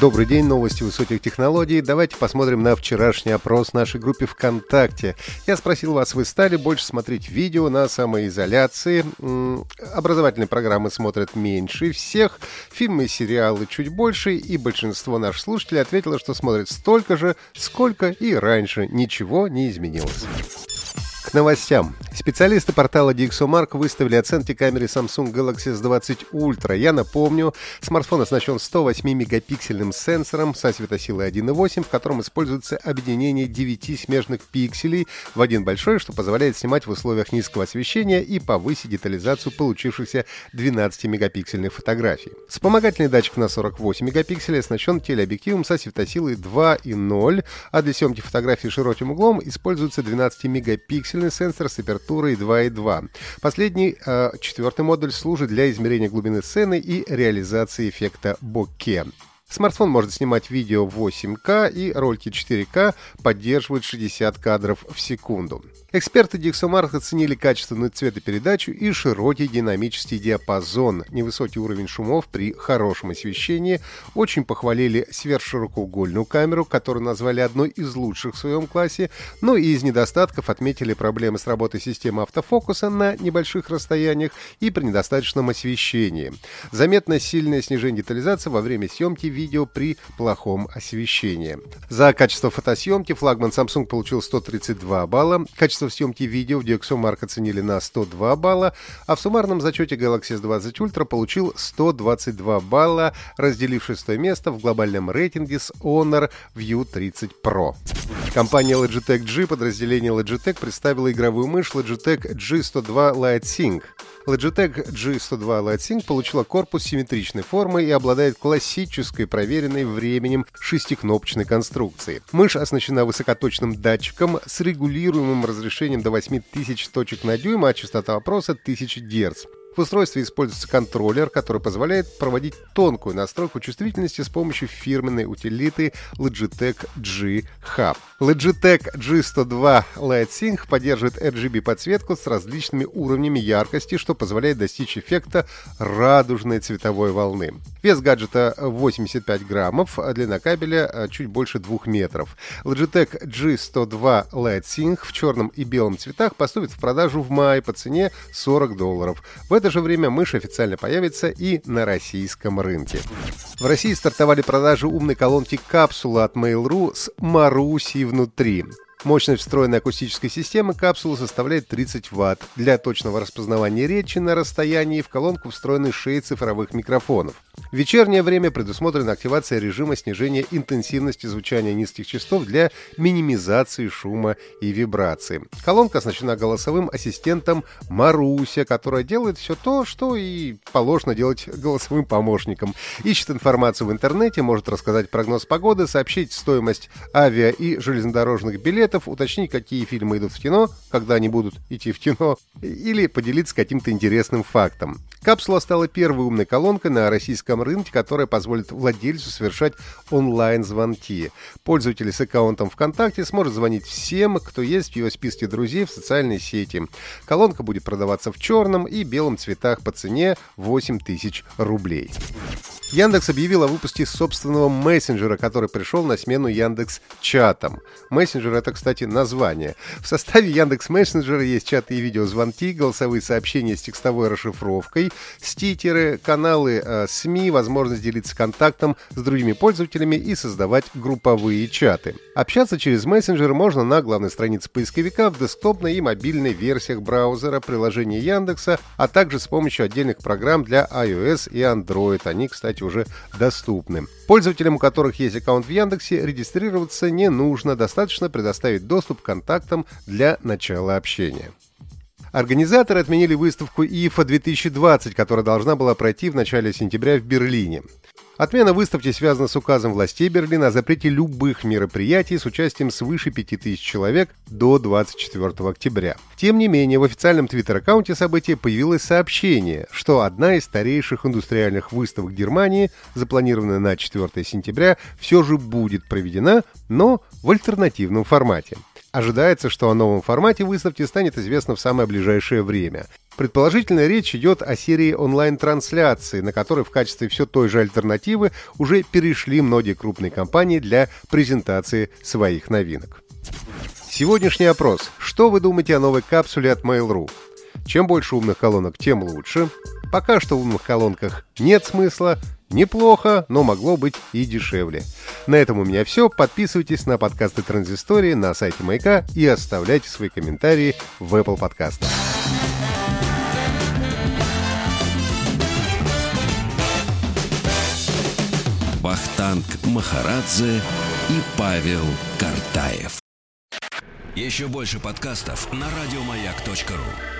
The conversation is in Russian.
Добрый день, новости высоких технологий. Давайте посмотрим на вчерашний опрос в нашей группе ВКонтакте. Я спросил вас, вы стали больше смотреть видео на самоизоляции? Образовательные программы смотрят меньше всех, фильмы и сериалы чуть больше, и большинство наших слушателей ответило, что смотрят столько же, сколько и раньше. Ничего не изменилось. К новостям. Специалисты портала DxOMark выставили оценки камере Samsung Galaxy S20 Ultra. Я напомню, смартфон оснащен 108-мегапиксельным сенсором со светосилой 1.8, в котором используется объединение 9 смежных пикселей в один большой, что позволяет снимать в условиях низкого освещения и повысить детализацию получившихся 12-мегапиксельных фотографий. Вспомогательный датчик на 48 мегапикселей оснащен телеобъективом со светосилой 2.0, а для съемки фотографий широким углом используется 12-мегапиксельный сенсор с апертурой 2.2. Последний, э, четвертый модуль, служит для измерения глубины сцены и реализации эффекта боке. Смартфон может снимать видео в 8К и ролики 4К поддерживают 60 кадров в секунду. Эксперты Dixomark оценили качественную цветопередачу и широкий динамический диапазон, невысокий уровень шумов при хорошем освещении, очень похвалили сверхширокоугольную камеру, которую назвали одной из лучших в своем классе, но и из недостатков отметили проблемы с работой системы автофокуса на небольших расстояниях и при недостаточном освещении. Заметно сильное снижение детализации во время съемки видео при плохом освещении. За качество фотосъемки флагман Samsung получил 132 балла, качество видео в DxOMark оценили на 102 балла, а в суммарном зачете Galaxy S20 Ultra получил 122 балла, разделив шестое место в глобальном рейтинге с Honor View 30 Pro. Компания Logitech G, подразделение Logitech, представила игровую мышь Logitech G102 LightSync. Logitech G102 LightSync получила корпус симметричной формы и обладает классической, проверенной временем шестикнопочной конструкцией. Мышь оснащена высокоточным датчиком с регулируемым разрешением до 8000 точек на дюйм, а частота опроса 1000 Гц. Устройстве используется контроллер, который позволяет проводить тонкую настройку чувствительности с помощью фирменной утилиты Logitech G Hub. Logitech G102 LightSync поддерживает RGB-подсветку с различными уровнями яркости, что позволяет достичь эффекта радужной цветовой волны. Вес гаджета 85 граммов, а длина кабеля чуть больше 2 метров. Logitech G102 LightSync в черном и белом цветах поступит в продажу в мае по цене 40 долларов. В это же время мышь официально появится и на российском рынке. В России стартовали продажи умной колонки капсула от Mail.ru с Марусей внутри. Мощность встроенной акустической системы капсулы составляет 30 Вт. Для точного распознавания речи на расстоянии в колонку встроены 6 цифровых микрофонов. В вечернее время предусмотрена активация режима снижения интенсивности звучания низких частот для минимизации шума и вибрации. Колонка оснащена голосовым ассистентом Маруся, которая делает все то, что и положено делать голосовым помощником. Ищет информацию в интернете, может рассказать прогноз погоды, сообщить стоимость авиа и железнодорожных билетов, уточнить, какие фильмы идут в кино, когда они будут идти в кино, или поделиться каким-то интересным фактом. Капсула стала первой умной колонкой на российском рынке, которая позволит владельцу совершать онлайн-звонки. Пользователь с аккаунтом ВКонтакте сможет звонить всем, кто есть в его списке друзей в социальной сети. Колонка будет продаваться в черном и белом цветах по цене 8 тысяч рублей. Яндекс объявил о выпуске собственного мессенджера, который пришел на смену Яндекс чатам. Мессенджер это, кстати, название. В составе Яндекс Мессенджера есть чаты и видеозвонки, голосовые сообщения с текстовой расшифровкой, стикеры, каналы э, СМИ, возможность делиться контактом с другими пользователями и создавать групповые чаты. Общаться через мессенджер можно на главной странице поисковика в десктопной и мобильной версиях браузера, приложения Яндекса, а также с помощью отдельных программ для iOS и Android. Они, кстати, уже доступны. Пользователям, у которых есть аккаунт в Яндексе, регистрироваться не нужно, достаточно предоставить доступ к контактам для начала общения. Организаторы отменили выставку IFA 2020, которая должна была пройти в начале сентября в Берлине. Отмена выставки связана с указом властей Берлина о запрете любых мероприятий с участием свыше 5000 человек до 24 октября. Тем не менее, в официальном твиттер-аккаунте события появилось сообщение, что одна из старейших индустриальных выставок Германии, запланированная на 4 сентября, все же будет проведена, но в альтернативном формате. Ожидается, что о новом формате выставки станет известно в самое ближайшее время. Предположительно, речь идет о серии онлайн-трансляций, на которой в качестве все той же альтернативы уже перешли многие крупные компании для презентации своих новинок. Сегодняшний опрос. Что вы думаете о новой капсуле от Mail.ru? Чем больше умных колонок, тем лучше. Пока что в умных колонках нет смысла. Неплохо, но могло быть и дешевле. На этом у меня все. Подписывайтесь на подкасты Транзистории на сайте Маяка и оставляйте свои комментарии в Apple подкастах. Вахтанг Махарадзе и Павел Картаев. Еще больше подкастов на радиомаяк.ру.